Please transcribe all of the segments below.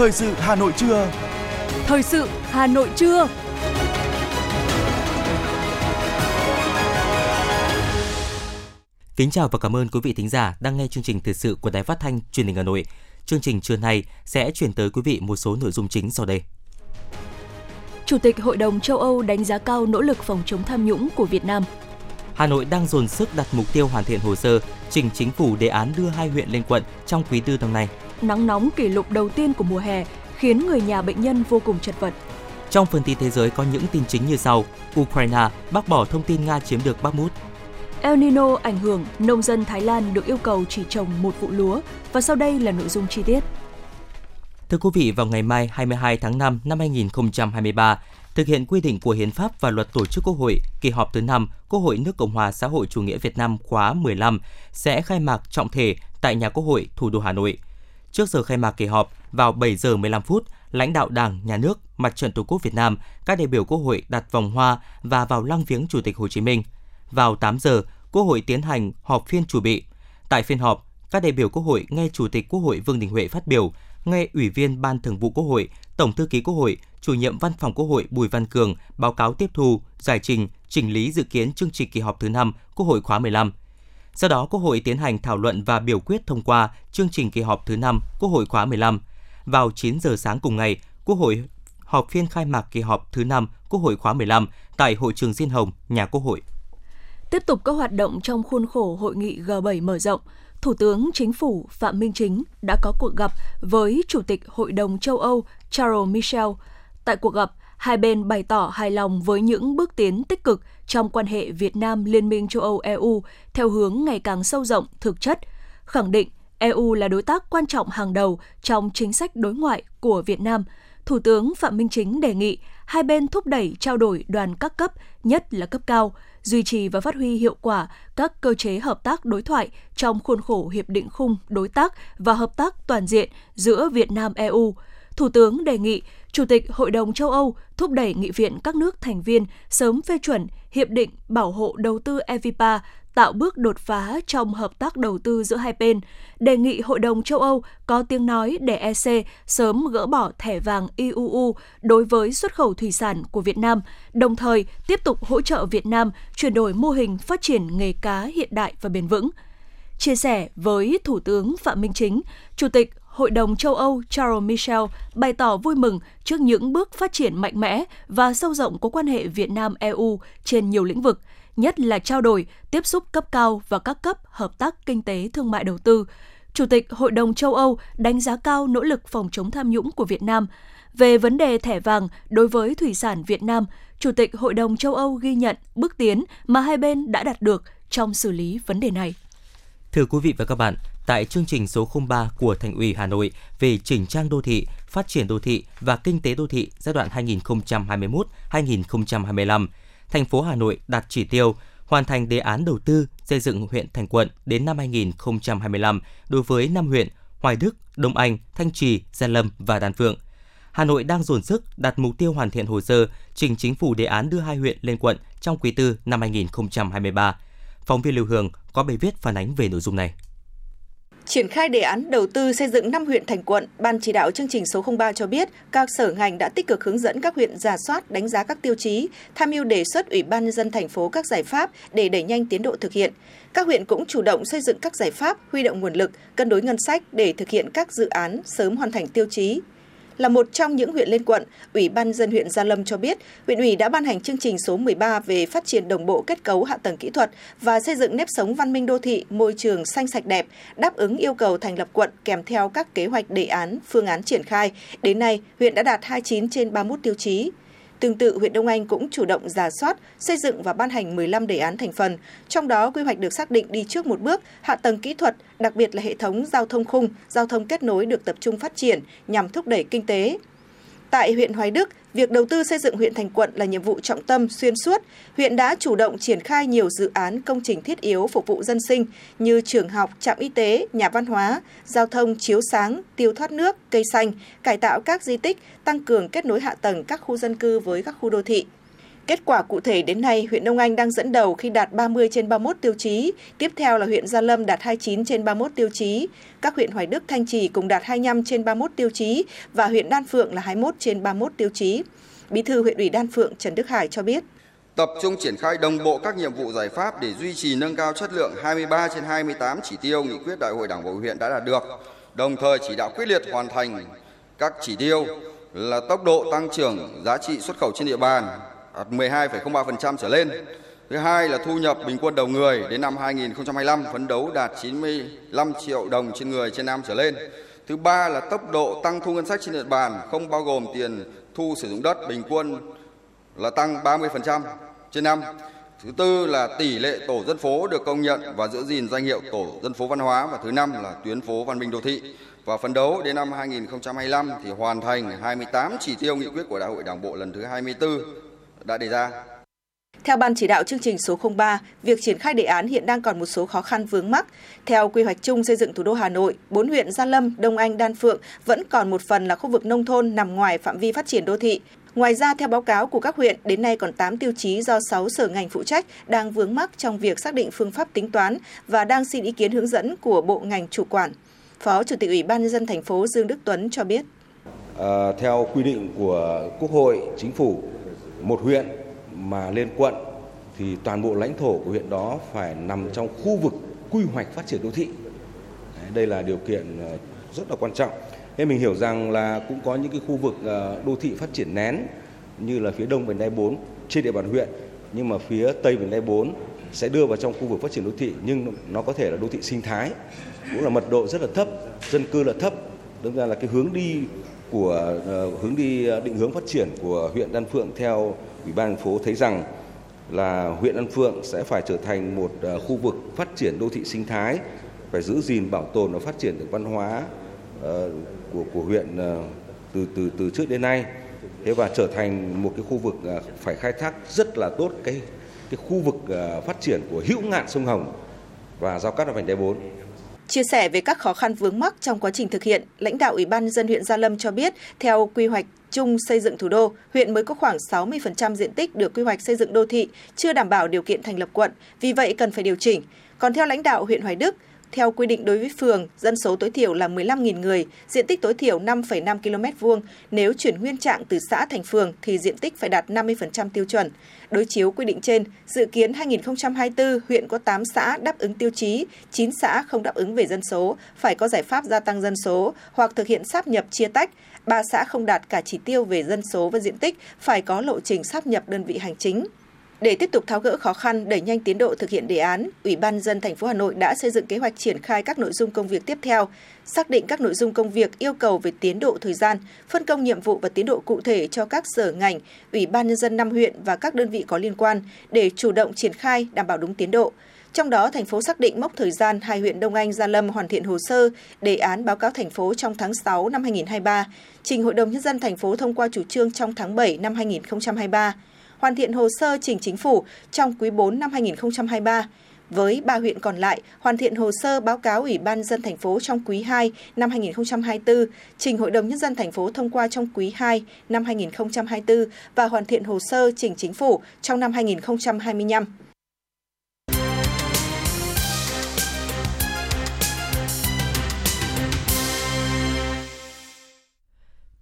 Thời sự Hà Nội trưa. Thời sự Hà Nội trưa. Kính chào và cảm ơn quý vị thính giả đang nghe chương trình thời sự của Đài Phát thanh Truyền hình Hà Nội. Chương trình trưa nay sẽ chuyển tới quý vị một số nội dung chính sau đây. Chủ tịch Hội đồng châu Âu đánh giá cao nỗ lực phòng chống tham nhũng của Việt Nam. Hà Nội đang dồn sức đặt mục tiêu hoàn thiện hồ sơ, trình chính phủ đề án đưa hai huyện lên quận trong quý tư năm nay. Nắng nóng kỷ lục đầu tiên của mùa hè khiến người nhà bệnh nhân vô cùng chật vật. Trong phần tin thế giới có những tin chính như sau. Ukraine bác bỏ thông tin Nga chiếm được Bakhmut. El Nino ảnh hưởng, nông dân Thái Lan được yêu cầu chỉ trồng một vụ lúa. Và sau đây là nội dung chi tiết. Thưa quý vị, vào ngày mai 22 tháng 5 năm 2023, thực hiện quy định của Hiến pháp và Luật Tổ chức Quốc hội, kỳ họp thứ 5 Quốc hội nước Cộng hòa xã hội chủ nghĩa Việt Nam khóa 15 sẽ khai mạc trọng thể tại nhà Quốc hội thủ đô Hà Nội. Trước giờ khai mạc kỳ họp, vào 7 giờ 15 phút, lãnh đạo Đảng, Nhà nước, Mặt trận Tổ quốc Việt Nam, các đại biểu Quốc hội đặt vòng hoa và vào lăng viếng Chủ tịch Hồ Chí Minh. Vào 8 giờ, Quốc hội tiến hành họp phiên chủ bị. Tại phiên họp, các đại biểu Quốc hội nghe Chủ tịch Quốc hội Vương Đình Huệ phát biểu, nghe Ủy viên Ban Thường vụ Quốc hội, Tổng thư ký Quốc hội, Chủ nhiệm Văn phòng Quốc hội Bùi Văn Cường báo cáo tiếp thu, giải trình, chỉnh lý dự kiến chương trình kỳ họp thứ 5 Quốc hội khóa 15. Sau đó, Quốc hội tiến hành thảo luận và biểu quyết thông qua chương trình kỳ họp thứ 5 Quốc hội khóa 15. Vào 9 giờ sáng cùng ngày, Quốc hội họp phiên khai mạc kỳ họp thứ 5 Quốc hội khóa 15 tại hội trường Diên Hồng, nhà Quốc hội. Tiếp tục các hoạt động trong khuôn khổ hội nghị G7 mở rộng, Thủ tướng Chính phủ Phạm Minh Chính đã có cuộc gặp với Chủ tịch Hội đồng châu Âu Charles Michel. Tại cuộc gặp, hai bên bày tỏ hài lòng với những bước tiến tích cực trong quan hệ Việt Nam Liên minh châu Âu EU theo hướng ngày càng sâu rộng, thực chất, khẳng định EU là đối tác quan trọng hàng đầu trong chính sách đối ngoại của Việt Nam. Thủ tướng Phạm Minh Chính đề nghị hai bên thúc đẩy trao đổi đoàn các cấp, nhất là cấp cao, duy trì và phát huy hiệu quả các cơ chế hợp tác đối thoại trong khuôn khổ hiệp định khung đối tác và hợp tác toàn diện giữa Việt Nam EU. Thủ tướng đề nghị Chủ tịch Hội đồng châu Âu thúc đẩy nghị viện các nước thành viên sớm phê chuẩn Hiệp định Bảo hộ Đầu tư EVPA tạo bước đột phá trong hợp tác đầu tư giữa hai bên, đề nghị Hội đồng châu Âu có tiếng nói để EC sớm gỡ bỏ thẻ vàng IUU đối với xuất khẩu thủy sản của Việt Nam, đồng thời tiếp tục hỗ trợ Việt Nam chuyển đổi mô hình phát triển nghề cá hiện đại và bền vững. Chia sẻ với Thủ tướng Phạm Minh Chính, Chủ tịch Hội đồng châu Âu Charles Michel bày tỏ vui mừng trước những bước phát triển mạnh mẽ và sâu rộng của quan hệ Việt Nam-EU trên nhiều lĩnh vực, nhất là trao đổi, tiếp xúc cấp cao và các cấp hợp tác kinh tế thương mại đầu tư. Chủ tịch Hội đồng châu Âu đánh giá cao nỗ lực phòng chống tham nhũng của Việt Nam. Về vấn đề thẻ vàng đối với thủy sản Việt Nam, Chủ tịch Hội đồng châu Âu ghi nhận bước tiến mà hai bên đã đạt được trong xử lý vấn đề này. Thưa quý vị và các bạn, tại chương trình số 03 của Thành ủy Hà Nội về chỉnh trang đô thị, phát triển đô thị và kinh tế đô thị giai đoạn 2021-2025, thành phố Hà Nội đặt chỉ tiêu hoàn thành đề án đầu tư xây dựng huyện thành quận đến năm 2025 đối với 5 huyện Hoài Đức, Đông Anh, Thanh Trì, Gia Lâm và Đan Phượng. Hà Nội đang dồn sức đặt mục tiêu hoàn thiện hồ sơ trình chính phủ đề án đưa hai huyện lên quận trong quý tư năm 2023. Phóng viên Lưu Hương có bài viết phản ánh về nội dung này. Triển khai đề án đầu tư xây dựng 5 huyện thành quận, Ban chỉ đạo chương trình số 03 cho biết các sở ngành đã tích cực hướng dẫn các huyện giả soát, đánh giá các tiêu chí, tham mưu đề xuất Ủy ban nhân dân thành phố các giải pháp để đẩy nhanh tiến độ thực hiện. Các huyện cũng chủ động xây dựng các giải pháp, huy động nguồn lực, cân đối ngân sách để thực hiện các dự án sớm hoàn thành tiêu chí, là một trong những huyện lên quận, Ủy ban dân huyện Gia Lâm cho biết, huyện ủy đã ban hành chương trình số 13 về phát triển đồng bộ kết cấu hạ tầng kỹ thuật và xây dựng nếp sống văn minh đô thị, môi trường xanh sạch đẹp, đáp ứng yêu cầu thành lập quận kèm theo các kế hoạch đề án, phương án triển khai. Đến nay, huyện đã đạt 29 trên 31 tiêu chí. Tương tự, huyện Đông Anh cũng chủ động giả soát, xây dựng và ban hành 15 đề án thành phần, trong đó quy hoạch được xác định đi trước một bước, hạ tầng kỹ thuật, đặc biệt là hệ thống giao thông khung, giao thông kết nối được tập trung phát triển nhằm thúc đẩy kinh tế. Tại huyện Hoài Đức, việc đầu tư xây dựng huyện thành quận là nhiệm vụ trọng tâm xuyên suốt. Huyện đã chủ động triển khai nhiều dự án công trình thiết yếu phục vụ dân sinh như trường học, trạm y tế, nhà văn hóa, giao thông chiếu sáng, tiêu thoát nước, cây xanh, cải tạo các di tích, tăng cường kết nối hạ tầng các khu dân cư với các khu đô thị. Kết quả cụ thể đến nay, huyện Đông Anh đang dẫn đầu khi đạt 30 trên 31 tiêu chí, tiếp theo là huyện Gia Lâm đạt 29 trên 31 tiêu chí, các huyện Hoài Đức, Thanh Trì cùng đạt 25 trên 31 tiêu chí và huyện Đan Phượng là 21 trên 31 tiêu chí. Bí thư huyện ủy Đan Phượng Trần Đức Hải cho biết. Tập trung triển khai đồng bộ các nhiệm vụ giải pháp để duy trì nâng cao chất lượng 23 trên 28 chỉ tiêu nghị quyết đại hội đảng bộ huyện đã đạt được, đồng thời chỉ đạo quyết liệt hoàn thành các chỉ tiêu là tốc độ tăng trưởng giá trị xuất khẩu trên địa bàn 12,03% trở lên. Thứ hai là thu nhập bình quân đầu người đến năm 2025 phấn đấu đạt 95 triệu đồng trên người trên năm trở lên. Thứ ba là tốc độ tăng thu ngân sách trên địa bàn không bao gồm tiền thu sử dụng đất bình quân là tăng 30% trên năm. Thứ tư là tỷ lệ tổ dân phố được công nhận và giữ gìn danh hiệu tổ dân phố văn hóa và thứ năm là tuyến phố văn minh đô thị. Và phấn đấu đến năm 2025 thì hoàn thành 28 chỉ tiêu nghị quyết của Đại hội Đảng bộ lần thứ 24 đã đề ra. Theo Ban chỉ đạo chương trình số 03, việc triển khai đề án hiện đang còn một số khó khăn vướng mắc. Theo quy hoạch chung xây dựng thủ đô Hà Nội, bốn huyện Gia Lâm, Đông Anh, Đan Phượng vẫn còn một phần là khu vực nông thôn nằm ngoài phạm vi phát triển đô thị. Ngoài ra, theo báo cáo của các huyện, đến nay còn 8 tiêu chí do 6 sở ngành phụ trách đang vướng mắc trong việc xác định phương pháp tính toán và đang xin ý kiến hướng dẫn của bộ ngành chủ quản. Phó Chủ tịch Ủy ban nhân dân thành phố Dương Đức Tuấn cho biết. À, theo quy định của Quốc hội, Chính phủ, một huyện mà lên quận, thì toàn bộ lãnh thổ của huyện đó phải nằm trong khu vực quy hoạch phát triển đô thị. Đây là điều kiện ờ, rất là quan trọng. Thế mình hiểu rằng là cũng có những cái khu vực ờ, đô thị phát triển nén, như là phía đông vành đai 4 trên địa bàn huyện, nhưng mà phía tây vành đai 4 sẽ đưa vào trong khu vực phát triển đô thị, nhưng nó có thể là đô thị sinh thái cũng là mật độ rất là thấp, dân cư là thấp đâm ra là cái hướng đi của ờ, hướng đi ờ, định hướng phát triển của huyện Đan Phượng theo ủy ban thành phố thấy rằng là huyện Đan Phượng sẽ phải trở thành một ờ, khu vực phát triển đô thị sinh thái, phải giữ gìn bảo tồn và phát triển được văn hóa của của huyện từ từ từ trước đến nay. Thế và trở thành một cái khu vực phải khai thác rất là tốt cái cái khu vực phát triển của hữu ngạn sông Hồng và giao cắt ở vành đai 4 Chia sẻ về các khó khăn vướng mắc trong quá trình thực hiện, lãnh đạo Ủy ban dân huyện Gia Lâm cho biết, theo quy hoạch chung xây dựng thủ đô, huyện mới có khoảng 60% diện tích được quy hoạch xây dựng đô thị, chưa đảm bảo điều kiện thành lập quận, vì vậy cần phải điều chỉnh. Còn theo lãnh đạo huyện Hoài Đức, theo quy định đối với phường, dân số tối thiểu là 15.000 người, diện tích tối thiểu 5,5 km vuông. Nếu chuyển nguyên trạng từ xã thành phường thì diện tích phải đạt 50% tiêu chuẩn. Đối chiếu quy định trên, dự kiến 2024 huyện có 8 xã đáp ứng tiêu chí, 9 xã không đáp ứng về dân số, phải có giải pháp gia tăng dân số hoặc thực hiện sáp nhập chia tách. Ba xã không đạt cả chỉ tiêu về dân số và diện tích, phải có lộ trình sáp nhập đơn vị hành chính. Để tiếp tục tháo gỡ khó khăn, đẩy nhanh tiến độ thực hiện đề án, Ủy ban dân thành phố Hà Nội đã xây dựng kế hoạch triển khai các nội dung công việc tiếp theo, xác định các nội dung công việc yêu cầu về tiến độ thời gian, phân công nhiệm vụ và tiến độ cụ thể cho các sở ngành, Ủy ban nhân dân năm huyện và các đơn vị có liên quan để chủ động triển khai đảm bảo đúng tiến độ. Trong đó, thành phố xác định mốc thời gian hai huyện Đông Anh, Gia Lâm hoàn thiện hồ sơ, đề án báo cáo thành phố trong tháng 6 năm 2023, trình Hội đồng Nhân dân thành phố thông qua chủ trương trong tháng 7 năm 2023 hoàn thiện hồ sơ trình chính phủ trong quý 4 năm 2023. Với ba huyện còn lại, hoàn thiện hồ sơ báo cáo Ủy ban dân thành phố trong quý 2 năm 2024, trình Hội đồng Nhân dân thành phố thông qua trong quý 2 năm 2024 và hoàn thiện hồ sơ trình chính phủ trong năm 2025.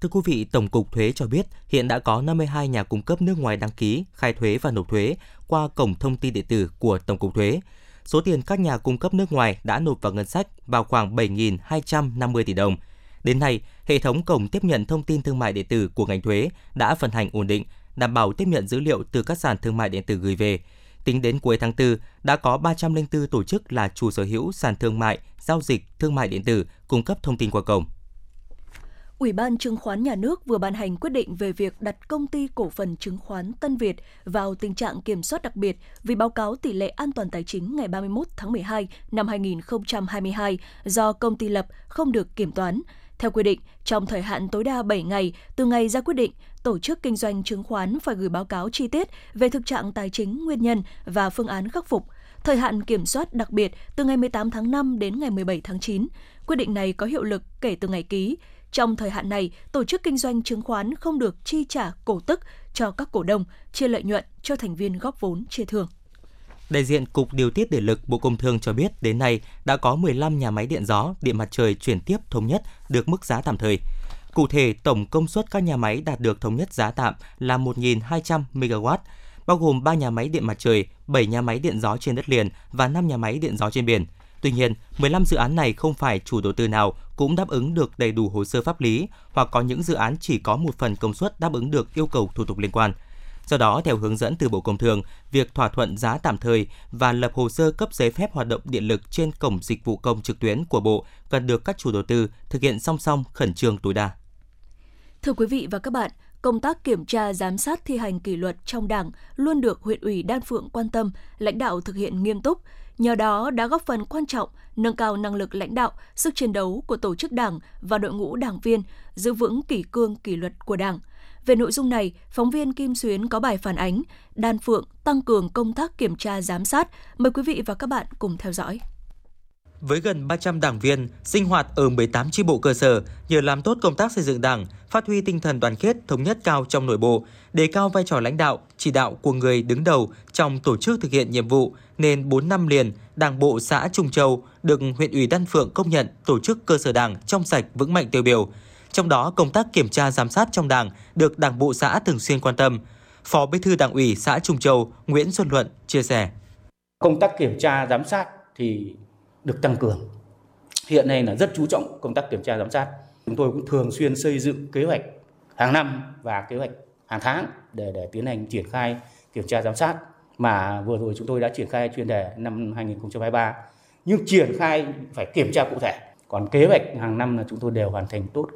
Thưa quý vị, Tổng cục Thuế cho biết hiện đã có 52 nhà cung cấp nước ngoài đăng ký, khai thuế và nộp thuế qua cổng thông tin điện tử của Tổng cục Thuế. Số tiền các nhà cung cấp nước ngoài đã nộp vào ngân sách vào khoảng 7.250 tỷ đồng. Đến nay, hệ thống cổng tiếp nhận thông tin thương mại điện tử của ngành thuế đã vận hành ổn định, đảm bảo tiếp nhận dữ liệu từ các sàn thương mại điện tử gửi về. Tính đến cuối tháng 4, đã có 304 tổ chức là chủ sở hữu sàn thương mại, giao dịch, thương mại điện tử cung cấp thông tin qua cổng. Ủy ban Chứng khoán Nhà nước vừa ban hành quyết định về việc đặt công ty cổ phần chứng khoán Tân Việt vào tình trạng kiểm soát đặc biệt vì báo cáo tỷ lệ an toàn tài chính ngày 31 tháng 12 năm 2022 do công ty lập không được kiểm toán. Theo quy định, trong thời hạn tối đa 7 ngày từ ngày ra quyết định, tổ chức kinh doanh chứng khoán phải gửi báo cáo chi tiết về thực trạng tài chính, nguyên nhân và phương án khắc phục thời hạn kiểm soát đặc biệt từ ngày 18 tháng 5 đến ngày 17 tháng 9. Quyết định này có hiệu lực kể từ ngày ký. Trong thời hạn này, tổ chức kinh doanh chứng khoán không được chi trả cổ tức cho các cổ đông, chia lợi nhuận cho thành viên góp vốn chia thưởng. Đại diện Cục Điều tiết Điện lực Bộ Công Thương cho biết đến nay đã có 15 nhà máy điện gió, điện mặt trời chuyển tiếp thống nhất được mức giá tạm thời. Cụ thể, tổng công suất các nhà máy đạt được thống nhất giá tạm là 1.200 MW, bao gồm 3 nhà máy điện mặt trời, 7 nhà máy điện gió trên đất liền và 5 nhà máy điện gió trên biển. Tuy nhiên, 15 dự án này không phải chủ đầu tư nào cũng đáp ứng được đầy đủ hồ sơ pháp lý hoặc có những dự án chỉ có một phần công suất đáp ứng được yêu cầu thủ tục liên quan. Do đó, theo hướng dẫn từ Bộ Công Thương, việc thỏa thuận giá tạm thời và lập hồ sơ cấp giấy phép hoạt động điện lực trên cổng dịch vụ công trực tuyến của Bộ cần được các chủ đầu tư thực hiện song song khẩn trương tối đa. Thưa quý vị và các bạn, công tác kiểm tra giám sát thi hành kỷ luật trong Đảng luôn được huyện ủy Đan Phượng quan tâm, lãnh đạo thực hiện nghiêm túc. Nhờ đó đã góp phần quan trọng nâng cao năng lực lãnh đạo, sức chiến đấu của tổ chức Đảng và đội ngũ đảng viên, giữ vững kỷ cương kỷ luật của Đảng. Về nội dung này, phóng viên Kim Xuyến có bài phản ánh Đan Phượng tăng cường công tác kiểm tra giám sát. Mời quý vị và các bạn cùng theo dõi. Với gần 300 đảng viên sinh hoạt ở 18 chi bộ cơ sở, nhờ làm tốt công tác xây dựng đảng, phát huy tinh thần đoàn kết thống nhất cao trong nội bộ, đề cao vai trò lãnh đạo, chỉ đạo của người đứng đầu trong tổ chức thực hiện nhiệm vụ, nên 4 năm liền, Đảng bộ xã Trung Châu được huyện ủy Đan Phượng công nhận tổ chức cơ sở đảng trong sạch vững mạnh tiêu biểu. Trong đó, công tác kiểm tra giám sát trong đảng được Đảng bộ xã thường xuyên quan tâm. Phó Bí thư Đảng ủy xã Trung Châu Nguyễn Xuân Luận chia sẻ. Công tác kiểm tra giám sát thì được tăng cường. Hiện nay là rất chú trọng công tác kiểm tra giám sát. Chúng tôi cũng thường xuyên xây dựng kế hoạch hàng năm và kế hoạch hàng tháng để để tiến hành triển khai kiểm tra giám sát mà vừa rồi chúng tôi đã triển khai chuyên đề năm 2023 nhưng triển khai phải kiểm tra cụ thể còn kế hoạch hàng năm là chúng tôi đều hoàn thành tốt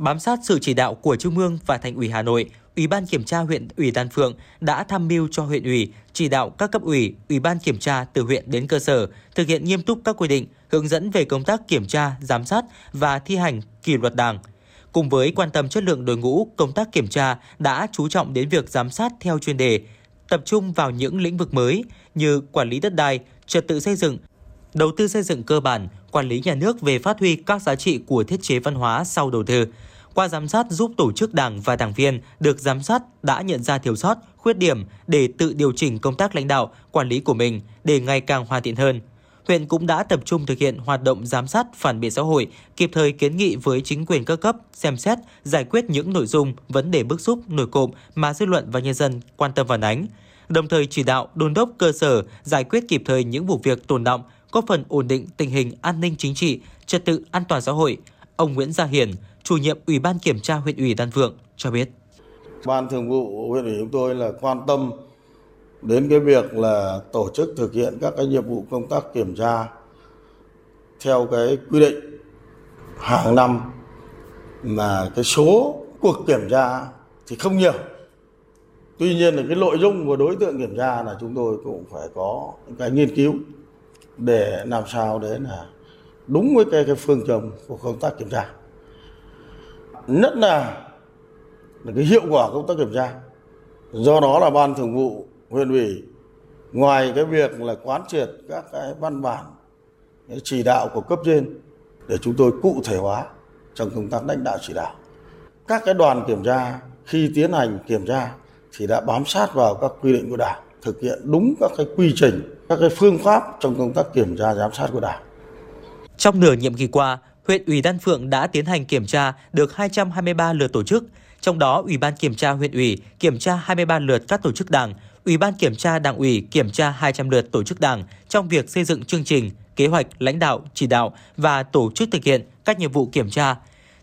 bám sát sự chỉ đạo của Trung ương và Thành ủy Hà Nội, Ủy ban kiểm tra huyện ủy Đan Phượng đã tham mưu cho huyện ủy chỉ đạo các cấp ủy, ủy ban kiểm tra từ huyện đến cơ sở thực hiện nghiêm túc các quy định, hướng dẫn về công tác kiểm tra, giám sát và thi hành kỷ luật Đảng. Cùng với quan tâm chất lượng đội ngũ, công tác kiểm tra đã chú trọng đến việc giám sát theo chuyên đề, tập trung vào những lĩnh vực mới như quản lý đất đai, trật tự xây dựng, đầu tư xây dựng cơ bản, quản lý nhà nước về phát huy các giá trị của thiết chế văn hóa sau đầu tư. Qua giám sát giúp tổ chức đảng và đảng viên được giám sát đã nhận ra thiếu sót, khuyết điểm để tự điều chỉnh công tác lãnh đạo, quản lý của mình để ngày càng hoàn thiện hơn. Huyện cũng đã tập trung thực hiện hoạt động giám sát phản biện xã hội, kịp thời kiến nghị với chính quyền các cấp xem xét, giải quyết những nội dung, vấn đề bức xúc, nổi cộm mà dư luận và nhân dân quan tâm phản ánh đồng thời chỉ đạo đôn đốc cơ sở giải quyết kịp thời những vụ việc tồn động, góp phần ổn định tình hình an ninh chính trị, trật tự an toàn xã hội. Ông Nguyễn Gia Hiền chủ nhiệm Ủy ban kiểm tra huyện ủy Đan Phượng cho biết. Ban thường vụ huyện ủy chúng tôi là quan tâm đến cái việc là tổ chức thực hiện các cái nhiệm vụ công tác kiểm tra theo cái quy định hàng năm là cái số cuộc kiểm tra thì không nhiều tuy nhiên là cái nội dung của đối tượng kiểm tra là chúng tôi cũng phải có cái nghiên cứu để làm sao đấy là đúng với cái, cái phương châm của công tác kiểm tra nhất là, là cái hiệu quả công tác kiểm tra. Do đó là ban thường vụ huyện ủy ngoài cái việc là quán triệt các cái văn bản cái chỉ đạo của cấp trên để chúng tôi cụ thể hóa trong công tác lãnh đạo chỉ đạo. Các cái đoàn kiểm tra khi tiến hành kiểm tra thì đã bám sát vào các quy định của đảng thực hiện đúng các cái quy trình các cái phương pháp trong công tác kiểm tra giám sát của đảng. Trong nửa nhiệm kỳ qua huyện ủy Đan Phượng đã tiến hành kiểm tra được 223 lượt tổ chức, trong đó Ủy ban kiểm tra huyện ủy kiểm tra 23 lượt các tổ chức đảng, Ủy ban kiểm tra đảng ủy kiểm tra 200 lượt tổ chức đảng trong việc xây dựng chương trình, kế hoạch lãnh đạo, chỉ đạo và tổ chức thực hiện các nhiệm vụ kiểm tra.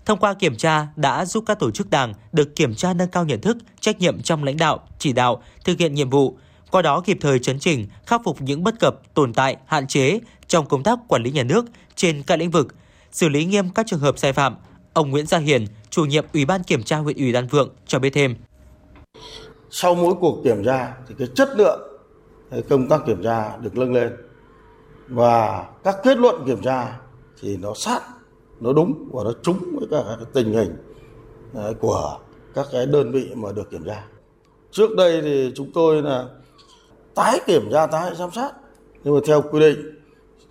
Thông qua kiểm tra đã giúp các tổ chức đảng được kiểm tra nâng cao nhận thức, trách nhiệm trong lãnh đạo, chỉ đạo, thực hiện nhiệm vụ, qua đó kịp thời chấn chỉnh, khắc phục những bất cập, tồn tại, hạn chế trong công tác quản lý nhà nước trên các lĩnh vực, xử lý nghiêm các trường hợp sai phạm. Ông Nguyễn Gia Hiền, chủ nhiệm Ủy ban kiểm tra huyện ủy Đan Phượng cho biết thêm. Sau mỗi cuộc kiểm tra thì cái chất lượng công tác kiểm tra được nâng lên và các kết luận kiểm tra thì nó sát, nó đúng và nó trúng với các cái tình hình à, của các cái đơn vị mà được kiểm tra. Trước đây thì chúng tôi là tái kiểm tra tái giám sát nhưng mà theo quy định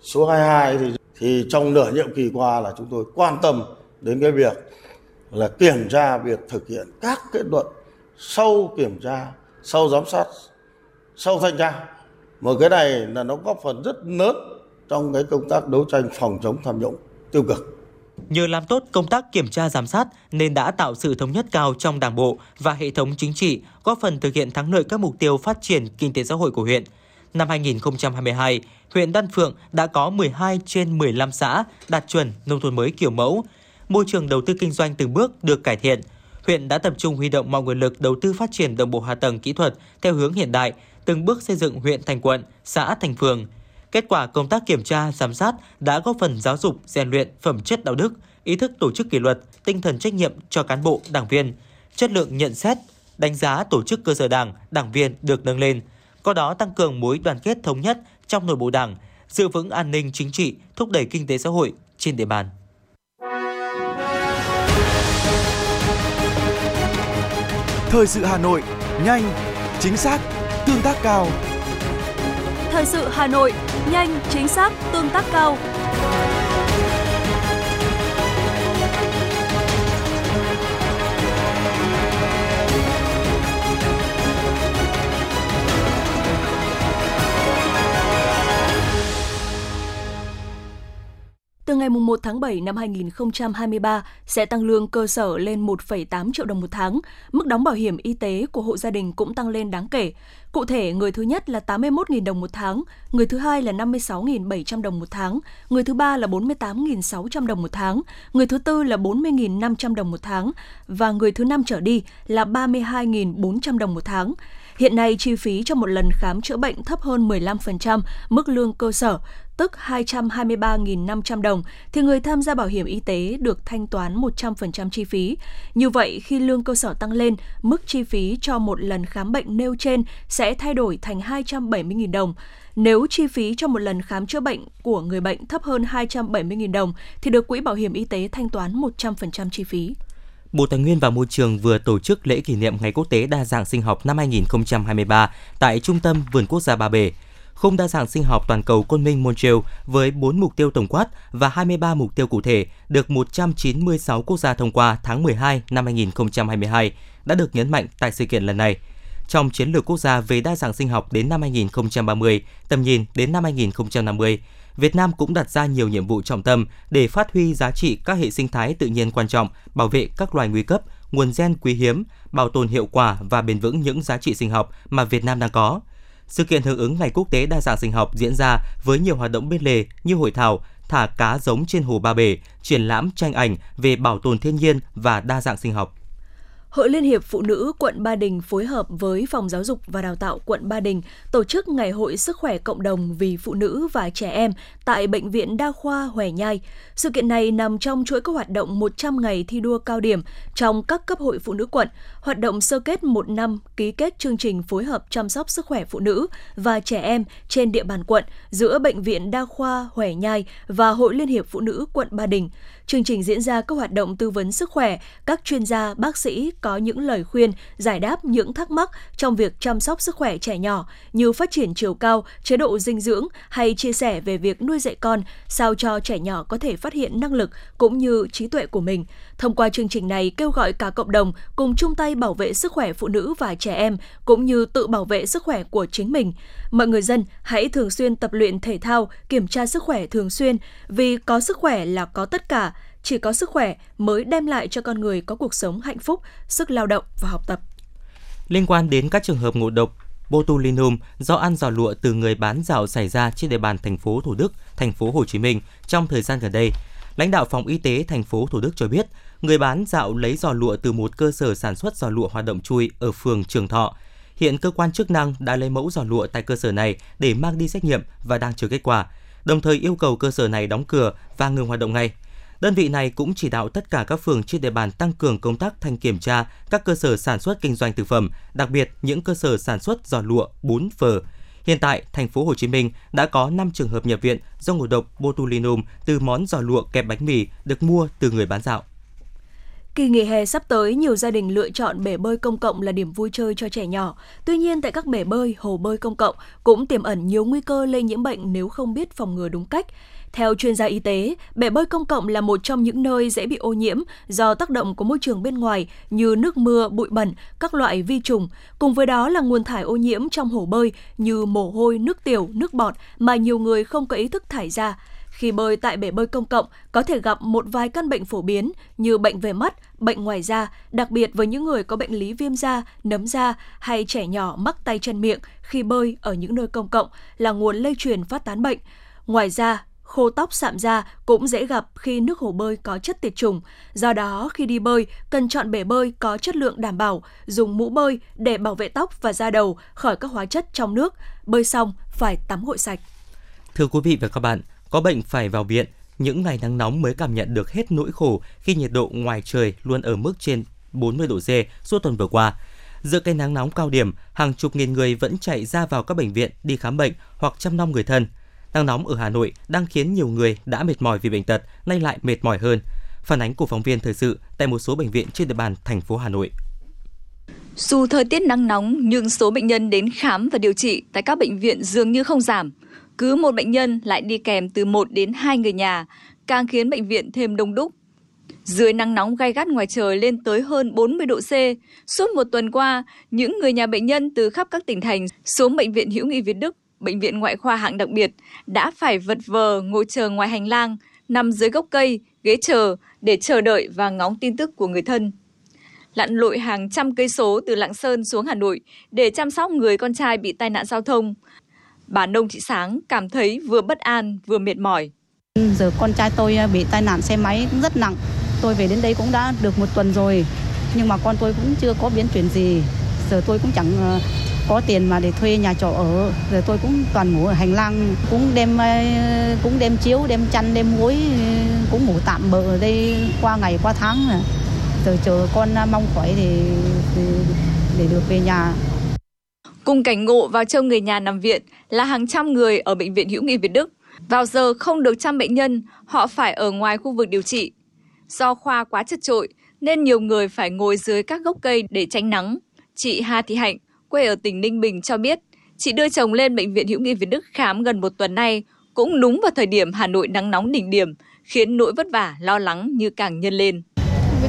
số 22 thì thì trong nửa nhiệm kỳ qua là chúng tôi quan tâm đến cái việc là kiểm tra việc thực hiện các kết luận sau kiểm tra, sau giám sát, sau thanh tra. mà cái này là nó góp phần rất lớn trong cái công tác đấu tranh phòng chống tham nhũng tiêu cực. Nhờ làm tốt công tác kiểm tra giám sát nên đã tạo sự thống nhất cao trong Đảng bộ và hệ thống chính trị, góp phần thực hiện thắng lợi các mục tiêu phát triển kinh tế xã hội của huyện. Năm 2022, huyện Đan Phượng đã có 12 trên 15 xã đạt chuẩn nông thôn mới kiểu mẫu. Môi trường đầu tư kinh doanh từng bước được cải thiện. Huyện đã tập trung huy động mọi nguồn lực đầu tư phát triển đồng bộ hạ tầng kỹ thuật theo hướng hiện đại, từng bước xây dựng huyện thành quận, xã thành phường. Kết quả công tác kiểm tra, giám sát đã góp phần giáo dục, rèn luyện phẩm chất đạo đức, ý thức tổ chức kỷ luật, tinh thần trách nhiệm cho cán bộ, đảng viên. Chất lượng nhận xét, đánh giá tổ chức cơ sở đảng, đảng viên được nâng lên. Có đó tăng cường mối đoàn kết thống nhất trong nội bộ đảng, giữ vững an ninh chính trị, thúc đẩy kinh tế xã hội trên địa bàn. Thời sự Hà Nội, nhanh, chính xác, tương tác cao. Thời sự Hà Nội, nhanh, chính xác, tương tác cao. Từ ngày 1 tháng 7 năm 2023 sẽ tăng lương cơ sở lên 1,8 triệu đồng một tháng. Mức đóng bảo hiểm y tế của hộ gia đình cũng tăng lên đáng kể. Cụ thể, người thứ nhất là 81.000 đồng một tháng, người thứ hai là 56.700 đồng một tháng, người thứ ba là 48.600 đồng một tháng, người thứ tư là 40.500 đồng một tháng và người thứ năm trở đi là 32.400 đồng một tháng. Hiện nay, chi phí cho một lần khám chữa bệnh thấp hơn 15% mức lương cơ sở, tức 223.500 đồng, thì người tham gia bảo hiểm y tế được thanh toán 100% chi phí. Như vậy, khi lương cơ sở tăng lên, mức chi phí cho một lần khám bệnh nêu trên sẽ thay đổi thành 270.000 đồng. Nếu chi phí cho một lần khám chữa bệnh của người bệnh thấp hơn 270.000 đồng, thì được Quỹ Bảo hiểm Y tế thanh toán 100% chi phí. Bộ Tài nguyên và Môi trường vừa tổ chức lễ kỷ niệm Ngày Quốc tế Đa dạng sinh học năm 2023 tại Trung tâm Vườn Quốc gia Ba Bể. Khung đa dạng sinh học toàn cầu Côn Minh Montreal với 4 mục tiêu tổng quát và 23 mục tiêu cụ thể được 196 quốc gia thông qua tháng 12 năm 2022 đã được nhấn mạnh tại sự kiện lần này. Trong chiến lược quốc gia về đa dạng sinh học đến năm 2030, tầm nhìn đến năm 2050, Việt Nam cũng đặt ra nhiều nhiệm vụ trọng tâm để phát huy giá trị các hệ sinh thái tự nhiên quan trọng, bảo vệ các loài nguy cấp, nguồn gen quý hiếm, bảo tồn hiệu quả và bền vững những giá trị sinh học mà Việt Nam đang có. Sự kiện hưởng ứng Ngày Quốc tế Đa dạng sinh học diễn ra với nhiều hoạt động bên lề như hội thảo, thả cá giống trên hồ Ba Bể, triển lãm tranh ảnh về bảo tồn thiên nhiên và đa dạng sinh học. Hội Liên hiệp Phụ nữ quận Ba Đình phối hợp với Phòng Giáo dục và Đào tạo quận Ba Đình tổ chức Ngày hội Sức khỏe cộng đồng vì phụ nữ và trẻ em tại Bệnh viện Đa khoa Hòe Nhai. Sự kiện này nằm trong chuỗi các hoạt động 100 ngày thi đua cao điểm trong các cấp hội phụ nữ quận, hoạt động sơ kết một năm ký kết chương trình phối hợp chăm sóc sức khỏe phụ nữ và trẻ em trên địa bàn quận giữa Bệnh viện Đa khoa Hòe Nhai và Hội Liên hiệp Phụ nữ quận Ba Đình. Chương trình diễn ra các hoạt động tư vấn sức khỏe, các chuyên gia, bác sĩ có những lời khuyên, giải đáp những thắc mắc trong việc chăm sóc sức khỏe trẻ nhỏ như phát triển chiều cao, chế độ dinh dưỡng hay chia sẻ về việc nuôi dạy con sao cho trẻ nhỏ có thể phát hiện năng lực cũng như trí tuệ của mình. Thông qua chương trình này kêu gọi cả cộng đồng cùng chung tay bảo vệ sức khỏe phụ nữ và trẻ em cũng như tự bảo vệ sức khỏe của chính mình. Mọi người dân hãy thường xuyên tập luyện thể thao, kiểm tra sức khỏe thường xuyên vì có sức khỏe là có tất cả chỉ có sức khỏe mới đem lại cho con người có cuộc sống hạnh phúc, sức lao động và học tập. Liên quan đến các trường hợp ngộ độc botulinum do ăn giò lụa từ người bán dạo xảy ra trên địa bàn thành phố Thủ Đức, thành phố Hồ Chí Minh trong thời gian gần đây, lãnh đạo phòng y tế thành phố Thủ Đức cho biết, người bán dạo lấy giò lụa từ một cơ sở sản xuất giò lụa hoạt động chui ở phường Trường Thọ. Hiện cơ quan chức năng đã lấy mẫu giò lụa tại cơ sở này để mang đi xét nghiệm và đang chờ kết quả, đồng thời yêu cầu cơ sở này đóng cửa và ngừng hoạt động ngay. Đơn vị này cũng chỉ đạo tất cả các phường trên địa bàn tăng cường công tác thanh kiểm tra các cơ sở sản xuất kinh doanh thực phẩm, đặc biệt những cơ sở sản xuất giò lụa, bún, phở. Hiện tại, thành phố Hồ Chí Minh đã có 5 trường hợp nhập viện do ngộ độc botulinum từ món giò lụa kẹp bánh mì được mua từ người bán dạo. Kỳ nghỉ hè sắp tới, nhiều gia đình lựa chọn bể bơi công cộng là điểm vui chơi cho trẻ nhỏ. Tuy nhiên, tại các bể bơi, hồ bơi công cộng cũng tiềm ẩn nhiều nguy cơ lây nhiễm bệnh nếu không biết phòng ngừa đúng cách. Theo chuyên gia y tế, bể bơi công cộng là một trong những nơi dễ bị ô nhiễm do tác động của môi trường bên ngoài như nước mưa, bụi bẩn, các loại vi trùng. Cùng với đó là nguồn thải ô nhiễm trong hồ bơi như mồ hôi, nước tiểu, nước bọt mà nhiều người không có ý thức thải ra. Khi bơi tại bể bơi công cộng, có thể gặp một vài căn bệnh phổ biến như bệnh về mắt, bệnh ngoài da, đặc biệt với những người có bệnh lý viêm da, nấm da hay trẻ nhỏ mắc tay chân miệng khi bơi ở những nơi công cộng là nguồn lây truyền phát tán bệnh. Ngoài ra, khô tóc sạm da cũng dễ gặp khi nước hồ bơi có chất tiệt trùng. Do đó, khi đi bơi, cần chọn bể bơi có chất lượng đảm bảo, dùng mũ bơi để bảo vệ tóc và da đầu khỏi các hóa chất trong nước. Bơi xong phải tắm gội sạch. Thưa quý vị và các bạn, có bệnh phải vào viện, những ngày nắng nóng mới cảm nhận được hết nỗi khổ khi nhiệt độ ngoài trời luôn ở mức trên 40 độ C suốt tuần vừa qua. Giữa cây nắng nóng cao điểm, hàng chục nghìn người vẫn chạy ra vào các bệnh viện đi khám bệnh hoặc chăm nom người thân. Nắng nóng ở Hà Nội đang khiến nhiều người đã mệt mỏi vì bệnh tật, nay lại mệt mỏi hơn. Phản ánh của phóng viên thời sự tại một số bệnh viện trên địa bàn thành phố Hà Nội. Dù thời tiết nắng nóng nhưng số bệnh nhân đến khám và điều trị tại các bệnh viện dường như không giảm. Cứ một bệnh nhân lại đi kèm từ 1 đến 2 người nhà, càng khiến bệnh viện thêm đông đúc. Dưới nắng nóng gai gắt ngoài trời lên tới hơn 40 độ C, suốt một tuần qua, những người nhà bệnh nhân từ khắp các tỉnh thành xuống bệnh viện Hữu nghị Việt Đức, bệnh viện ngoại khoa hạng đặc biệt đã phải vật vờ ngồi chờ ngoài hành lang, nằm dưới gốc cây, ghế chờ để chờ đợi và ngóng tin tức của người thân. Lặn lội hàng trăm cây số từ Lạng Sơn xuống Hà Nội để chăm sóc người con trai bị tai nạn giao thông, Bà Nông Thị Sáng cảm thấy vừa bất an vừa mệt mỏi. Giờ con trai tôi à, bị tai nạn xe máy cũng rất nặng. Tôi về đến đây cũng đã được một tuần rồi. Nhưng mà con tôi cũng chưa có biến chuyển gì. Giờ tôi cũng chẳng à, có tiền mà để thuê nhà trọ ở. rồi tôi cũng toàn ngủ ở hành lang. Cũng đem ờ, cũng đem chiếu, đem chăn, đem muối. Ờ, cũng ngủ tạm bợ ở đây qua ngày qua tháng. À. Giờ chờ con ờ, mong khỏi thì để, để được về nhà. Cùng cảnh ngộ vào trông người nhà nằm viện là hàng trăm người ở Bệnh viện Hữu nghị Việt Đức. Vào giờ không được chăm bệnh nhân, họ phải ở ngoài khu vực điều trị. Do khoa quá chật trội nên nhiều người phải ngồi dưới các gốc cây để tránh nắng. Chị Hà Thị Hạnh, quê ở tỉnh Ninh Bình cho biết, chị đưa chồng lên Bệnh viện Hữu nghị Việt Đức khám gần một tuần nay, cũng đúng vào thời điểm Hà Nội nắng nóng đỉnh điểm, khiến nỗi vất vả, lo lắng như càng nhân lên.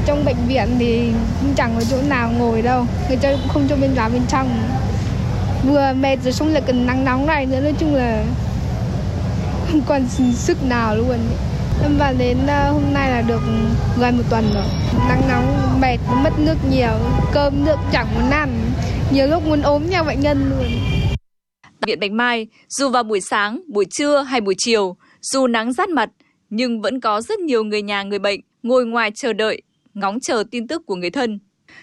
Trong bệnh viện thì chẳng có chỗ nào ngồi đâu, người ta cũng không cho bên vào bên trong. Vừa mệt rồi xong lại cần nắng nóng này nữa nói chung là không còn sức nào luôn. Em vào đến ờ, hôm nay là được gần một tuần rồi. Nắng nóng mệt mất nước nhiều cơm nước chẳng muốn ăn nhiều lúc muốn ốm nhau bệnh nhân luôn Viện Bạch Mai, dù vào buổi sáng, buổi trưa hay buổi chiều, dù nắng rát mặt, nhưng vẫn có rất nhiều người nhà người bệnh ngồi ngoài chờ đợi, ngóng chờ tin tức của người thân.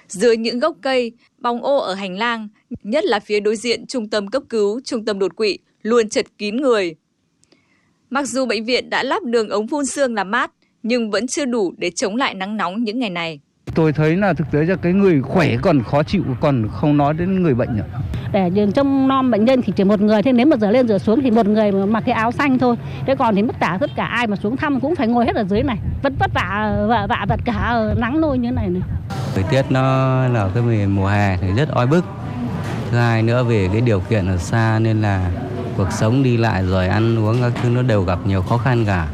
Dưới những gốc cây, bóng ô ở hành lang, nhất là phía đối diện trung tâm cấp cứu, trung tâm đột quỵ, luôn chật kín người. Mặc dù bệnh viện đã lắp đường ống phun sương làm mát, nhưng vẫn chưa đủ để chống lại nắng nóng những ngày này. Tôi thấy là thực tế là cái người khỏe còn khó chịu, còn không nói đến người bệnh nữa. Để đường trông nom bệnh nhân thì chỉ một người, thế nếu mà giờ lên giờ xuống thì một người mặc cái áo xanh thôi. Thế còn thì tất cả tất cả ai mà xuống thăm cũng phải ngồi hết ở dưới này. Vất vất vả vả vả vật cả nắng nôi như này này. Thời tiết nó là cái mùa hè thì rất oi bức. Thứ hai nữa về cái điều kiện ở xa nên là cuộc sống đi lại rồi ăn uống các thứ nó đều gặp nhiều khó khăn cả.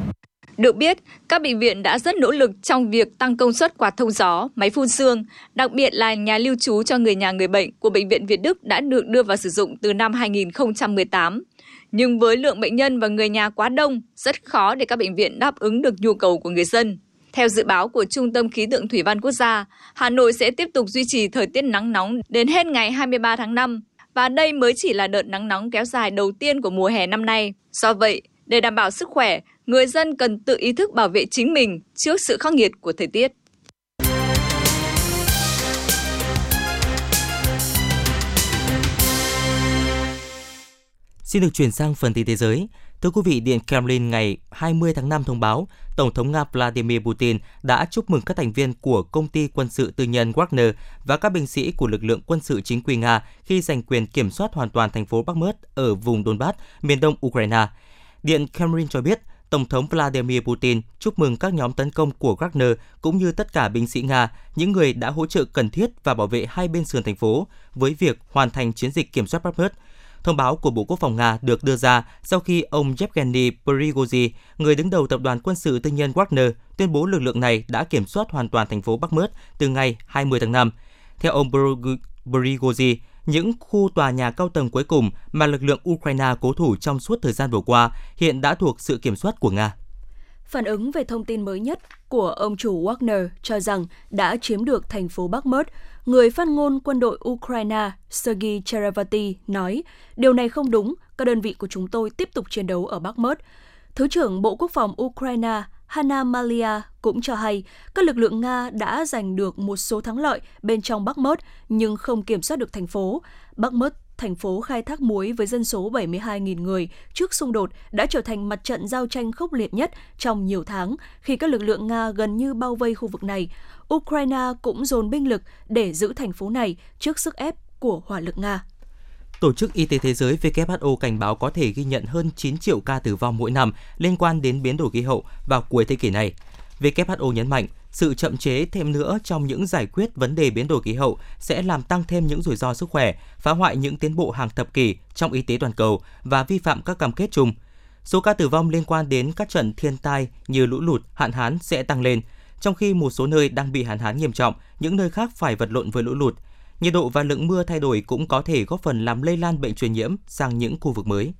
Được biết, các bệnh viện đã rất nỗ lực trong việc tăng công suất quạt thông gió, máy phun xương, đặc biệt là nhà lưu trú cho người nhà người bệnh của Bệnh viện Việt Đức đã được đưa vào sử dụng từ năm 2018. Nhưng với lượng bệnh nhân và người nhà quá đông, rất khó để các bệnh viện đáp ứng được nhu cầu của người dân. Theo dự báo của Trung tâm Khí tượng Thủy văn Quốc gia, Hà Nội sẽ tiếp tục duy trì thời tiết nắng nóng đến hết ngày 23 tháng 5. Và đây mới chỉ là đợt nắng nóng kéo dài đầu tiên của mùa hè năm nay. Do vậy, để đảm bảo sức khỏe, người dân cần tự ý thức bảo vệ chính mình trước sự khắc nghiệt của thời tiết. Xin được chuyển sang phần tin thế giới. Thưa quý vị, Điện Kremlin ngày 20 tháng 5 thông báo, Tổng thống Nga Vladimir Putin đã chúc mừng các thành viên của công ty quân sự tư nhân Wagner và các binh sĩ của lực lượng quân sự chính quy Nga khi giành quyền kiểm soát hoàn toàn thành phố Bakhmut ở vùng Donbass, miền đông Ukraine. Điện Kremlin cho biết, Tổng thống Vladimir Putin chúc mừng các nhóm tấn công của Wagner cũng như tất cả binh sĩ Nga, những người đã hỗ trợ cần thiết và bảo vệ hai bên sườn thành phố với việc hoàn thành chiến dịch kiểm soát Bakhmut. Thông báo của Bộ Quốc phòng Nga được đưa ra sau khi ông Yevgeny Prigozhin, người đứng đầu tập đoàn quân sự tư nhân Wagner, tuyên bố lực lượng này đã kiểm soát hoàn toàn thành phố Bakhmut từ ngày 20 tháng 5. Theo ông Prigozhin, những khu tòa nhà cao tầng cuối cùng mà lực lượng Ukraine cố thủ trong suốt thời gian vừa qua hiện đã thuộc sự kiểm soát của Nga. Phản ứng về thông tin mới nhất của ông chủ Wagner cho rằng đã chiếm được thành phố Bakhmut, người phát ngôn quân đội Ukraine Sergei Cherevati nói, điều này không đúng, các đơn vị của chúng tôi tiếp tục chiến đấu ở Bakhmut. Thứ trưởng Bộ Quốc phòng Ukraine Hanna Malia cũng cho hay, các lực lượng Nga đã giành được một số thắng lợi bên trong Bakhmut nhưng không kiểm soát được thành phố. Bakhmut thành phố khai thác muối với dân số 72.000 người trước xung đột, đã trở thành mặt trận giao tranh khốc liệt nhất trong nhiều tháng khi các lực lượng Nga gần như bao vây khu vực này. Ukraine cũng dồn binh lực để giữ thành phố này trước sức ép của hỏa lực Nga. Tổ chức Y tế Thế giới WHO cảnh báo có thể ghi nhận hơn 9 triệu ca tử vong mỗi năm liên quan đến biến đổi khí hậu vào cuối thế kỷ này. WHO nhấn mạnh, sự chậm chế thêm nữa trong những giải quyết vấn đề biến đổi khí hậu sẽ làm tăng thêm những rủi ro sức khỏe, phá hoại những tiến bộ hàng thập kỷ trong y tế toàn cầu và vi phạm các cam kết chung. Số ca tử vong liên quan đến các trận thiên tai như lũ lụt, hạn hán sẽ tăng lên, trong khi một số nơi đang bị hạn hán nghiêm trọng, những nơi khác phải vật lộn với lũ lụt. Nhiệt độ và lượng mưa thay đổi cũng có thể góp phần làm lây lan bệnh truyền nhiễm sang những khu vực mới.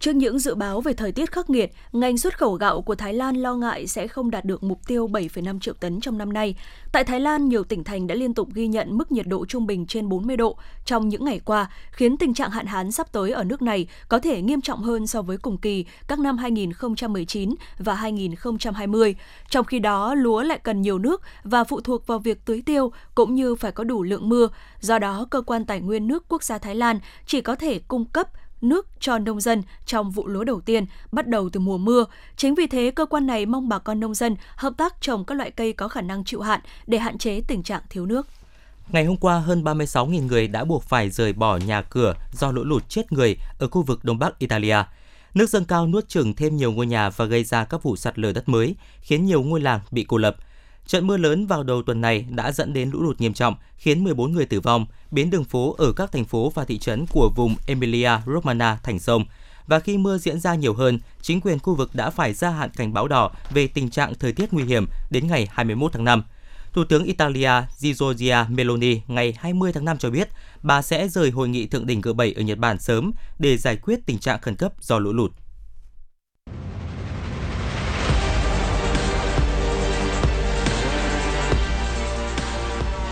Trước những dự báo về thời tiết khắc nghiệt, ngành xuất khẩu gạo của Thái Lan lo ngại sẽ không đạt được mục tiêu 7,5 triệu tấn trong năm nay. Tại Thái Lan, nhiều tỉnh thành đã liên tục ghi nhận mức nhiệt độ trung bình trên 40 độ trong những ngày qua, khiến tình trạng hạn hán sắp tới ở nước này có thể nghiêm trọng hơn so với cùng kỳ các năm 2019 và 2020. Trong khi đó, lúa lại cần nhiều nước và phụ thuộc vào việc tưới tiêu cũng như phải có đủ lượng mưa. Do đó, cơ quan tài nguyên nước quốc gia Thái Lan chỉ có thể cung cấp nước cho nông dân trong vụ lúa đầu tiên bắt đầu từ mùa mưa. Chính vì thế, cơ quan này mong bà con nông dân hợp tác trồng các loại cây có khả năng chịu hạn để hạn chế tình trạng thiếu nước. Ngày hôm qua, hơn 36.000 người đã buộc phải rời bỏ nhà cửa do lũ lụt chết người ở khu vực Đông Bắc Italia. Nước dâng cao nuốt chửng thêm nhiều ngôi nhà và gây ra các vụ sạt lở đất mới, khiến nhiều ngôi làng bị cô lập. Trận mưa lớn vào đầu tuần này đã dẫn đến lũ lụt nghiêm trọng, khiến 14 người tử vong, biến đường phố ở các thành phố và thị trấn của vùng Emilia Romagna thành sông. Và khi mưa diễn ra nhiều hơn, chính quyền khu vực đã phải gia hạn cảnh báo đỏ về tình trạng thời tiết nguy hiểm đến ngày 21 tháng 5. Thủ tướng Italia Giorgia Meloni ngày 20 tháng 5 cho biết bà sẽ rời hội nghị thượng đỉnh G7 ở Nhật Bản sớm để giải quyết tình trạng khẩn cấp do lũ lụt.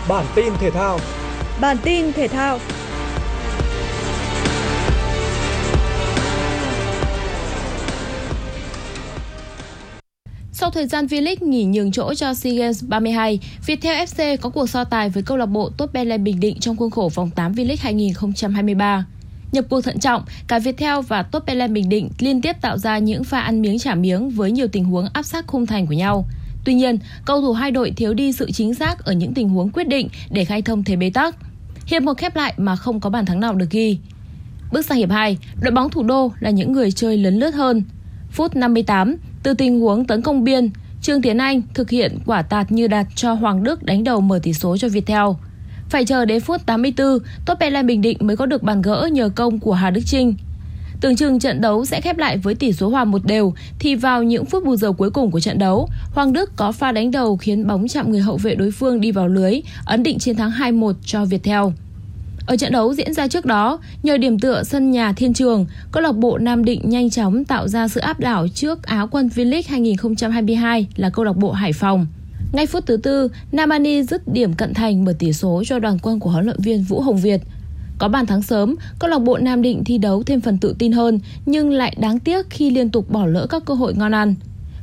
Bản tin thể thao. Bản tin thể thao. Sau thời gian V-League nghỉ nhường chỗ cho SEA Games 32, Viettel FC có cuộc so tài với câu lạc bộ Tốt Bele Bình Định trong khuôn khổ vòng 8 V-League 2023. Nhập cuộc thận trọng, cả Viettel và Tốt Bele Bình Định liên tiếp tạo ra những pha ăn miếng trả miếng với nhiều tình huống áp sát khung thành của nhau. Tuy nhiên, cầu thủ hai đội thiếu đi sự chính xác ở những tình huống quyết định để khai thông thế bế tắc. Hiệp một khép lại mà không có bàn thắng nào được ghi. Bước sang hiệp 2, đội bóng thủ đô là những người chơi lấn lướt hơn. Phút 58, từ tình huống tấn công biên, Trương Tiến Anh thực hiện quả tạt như đạt cho Hoàng Đức đánh đầu mở tỷ số cho Viettel. Phải chờ đến phút 84, Tottenham Bình Định mới có được bàn gỡ nhờ công của Hà Đức Trinh. Tưởng chừng trận đấu sẽ khép lại với tỷ số hòa một đều thì vào những phút bù giờ cuối cùng của trận đấu, Hoàng Đức có pha đánh đầu khiến bóng chạm người hậu vệ đối phương đi vào lưới, ấn định chiến thắng 2-1 cho Viettel. Ở trận đấu diễn ra trước đó, nhờ điểm tựa sân nhà Thiên Trường, câu lạc bộ Nam Định nhanh chóng tạo ra sự áp đảo trước Áo quân V-League 2022 là câu lạc bộ Hải Phòng. Ngay phút thứ tư, Namani dứt điểm cận thành mở tỷ số cho đoàn quân của huấn luyện viên Vũ Hồng Việt – có bàn thắng sớm, câu lạc bộ Nam Định thi đấu thêm phần tự tin hơn nhưng lại đáng tiếc khi liên tục bỏ lỡ các cơ hội ngon ăn.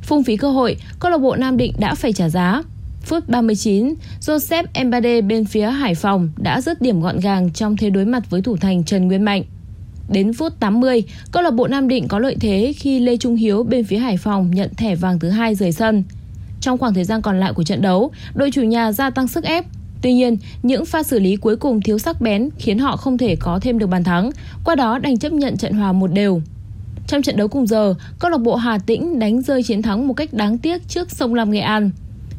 Phung phí cơ hội, câu lạc bộ Nam Định đã phải trả giá. Phút 39, Joseph Embade bên phía Hải Phòng đã dứt điểm gọn gàng trong thế đối mặt với thủ thành Trần Nguyên Mạnh. Đến phút 80, câu lạc bộ Nam Định có lợi thế khi Lê Trung Hiếu bên phía Hải Phòng nhận thẻ vàng thứ hai rời sân. Trong khoảng thời gian còn lại của trận đấu, đội chủ nhà gia tăng sức ép Tuy nhiên, những pha xử lý cuối cùng thiếu sắc bén khiến họ không thể có thêm được bàn thắng, qua đó đành chấp nhận trận hòa một đều. Trong trận đấu cùng giờ, câu lạc bộ Hà Tĩnh đánh rơi chiến thắng một cách đáng tiếc trước Sông Lam Nghệ An.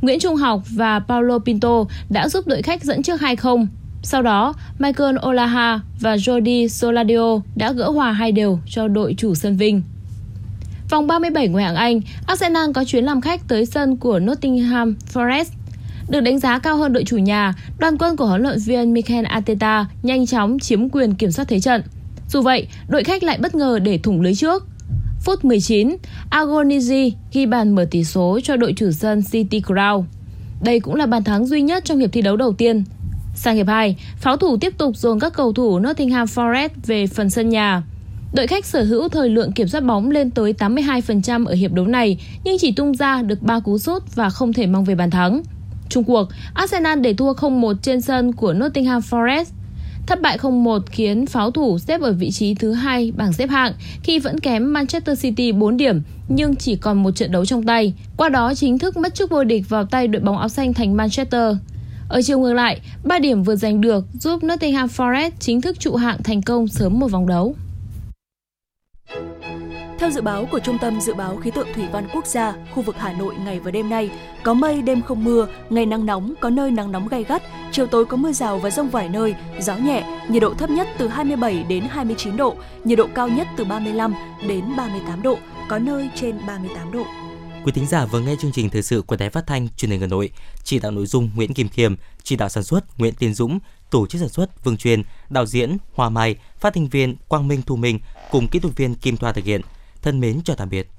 Nguyễn Trung Học và Paulo Pinto đã giúp đội khách dẫn trước 2-0. Sau đó, Michael Olaha và Jordi Soladio đã gỡ hòa hai đều cho đội chủ sân Vinh. Vòng 37 ngoại hạng Anh, Arsenal có chuyến làm khách tới sân của Nottingham Forest. Được đánh giá cao hơn đội chủ nhà, đoàn quân của huấn luyện viên Mikel Arteta nhanh chóng chiếm quyền kiểm soát thế trận. Dù vậy, đội khách lại bất ngờ để thủng lưới trước. Phút 19, Agonizi ghi bàn mở tỷ số cho đội chủ sân City Ground. Đây cũng là bàn thắng duy nhất trong hiệp thi đấu đầu tiên. Sang hiệp 2, pháo thủ tiếp tục dồn các cầu thủ Nottingham Forest về phần sân nhà. Đội khách sở hữu thời lượng kiểm soát bóng lên tới 82% ở hiệp đấu này nhưng chỉ tung ra được 3 cú sút và không thể mang về bàn thắng. Trung cuộc, Arsenal để thua 0-1 trên sân của Nottingham Forest. Thất bại 0-1 khiến pháo thủ xếp ở vị trí thứ hai bảng xếp hạng khi vẫn kém Manchester City 4 điểm nhưng chỉ còn một trận đấu trong tay. Qua đó chính thức mất chức vô địch vào tay đội bóng áo xanh thành Manchester. Ở chiều ngược lại, 3 điểm vừa giành được giúp Nottingham Forest chính thức trụ hạng thành công sớm một vòng đấu. Theo dự báo của Trung tâm Dự báo Khí tượng Thủy văn Quốc gia, khu vực Hà Nội ngày và đêm nay có mây, đêm không mưa, ngày nắng nóng, có nơi nắng nóng gay gắt, chiều tối có mưa rào và rông vài nơi, gió nhẹ, nhiệt độ thấp nhất từ 27 đến 29 độ, nhiệt độ cao nhất từ 35 đến 38 độ, có nơi trên 38 độ. Quý thính giả vừa nghe chương trình thời sự của Đài Phát thanh Truyền hình Hà Nội, chỉ đạo nội dung Nguyễn Kim Khiêm, chỉ đạo sản xuất Nguyễn Tiến Dũng, tổ chức sản xuất Vương Truyền, đạo diễn Hoa Mai, phát thanh viên Quang Minh Thu Minh cùng kỹ thuật viên Kim Thoa thực hiện. Thân mến chào tạm biệt.